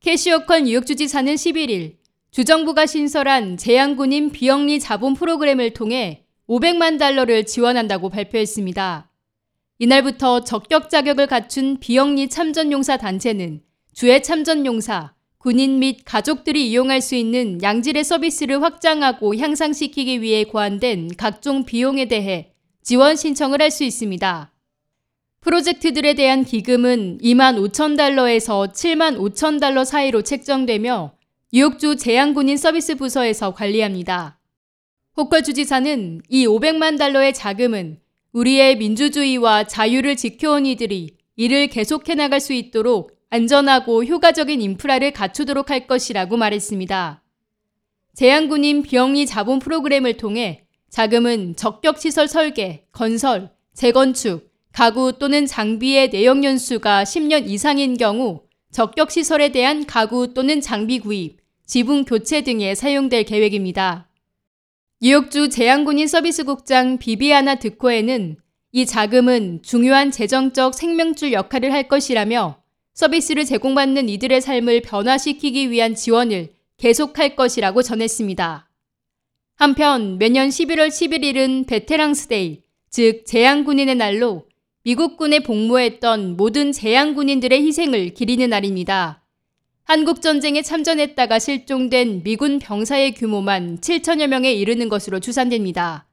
캐시오컨 뉴욕주지 사는 11일 주정부가 신설한 재향군인 비영리 자본 프로그램을 통해 500만 달러를 지원한다고 발표했습니다. 이날부터 적격 자격을 갖춘 비영리 참전용사 단체는 주의 참전용사, 군인 및 가족들이 이용할 수 있는 양질의 서비스를 확장하고 향상시키기 위해 고안된 각종 비용에 대해 지원 신청을 할 수 있습니다. 프로젝트들에 대한 기금은 2만 5천 달러에서 7만 5천 달러 사이로 책정되며 뉴욕주 재향군인 서비스 부서에서 관리합니다. 호컬 주지사는 이 500만 달러의 자금은 우리의 민주주의와 자유를 지켜온 이들이 이를 계속해 나갈 수 있도록 안전하고 효과적인 인프라를 갖추도록 할 것이라고 말했습니다. 재향군인 비영리 자본 프로그램을 통해 자금은 적격시설 설계, 건설, 재건축, 가구 또는 장비의 내역 연수가 10년 이상인 경우 적격 시설에 대한 가구 또는 장비 구입, 지붕 교체 등에 사용될 계획입니다. 뉴욕주 재향군인 서비스국장 비비아나 드코에는 이 자금은 중요한 재정적 생명줄 역할을 할 것이라며 서비스를 제공받는 이들의 삶을 변화시키기 위한 지원을 계속할 것이라고 전했습니다. 한편 매년 11월 11일은 베테랑스데이, 즉 재향군인의 날로 미국군에 복무했던 모든 재향군인들의 희생을 기리는 날입니다. 한국전쟁에 참전했다가 실종된 미군 병사의 규모만 7천여 명에 이르는 것으로 추산됩니다.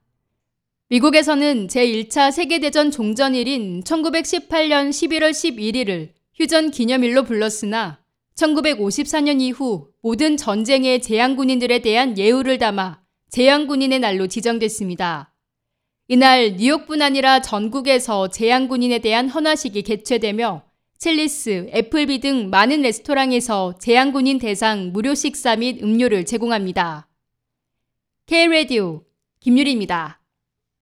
미국에서는 제1차 세계대전 종전일인 1918년 11월 11일을 휴전 기념일로 불렀으나 1954년 이후 모든 전쟁의 재향군인들에 대한 예우를 담아 재향군인의 날로 지정됐습니다. 이날 뉴욕뿐 아니라 전국에서 재향군인에 대한 헌화식이 개최되며 첼리스, 애플비 등 많은 레스토랑에서 재향군인 대상 무료 식사 및 음료를 제공합니다. K-Radio 김유리입니다.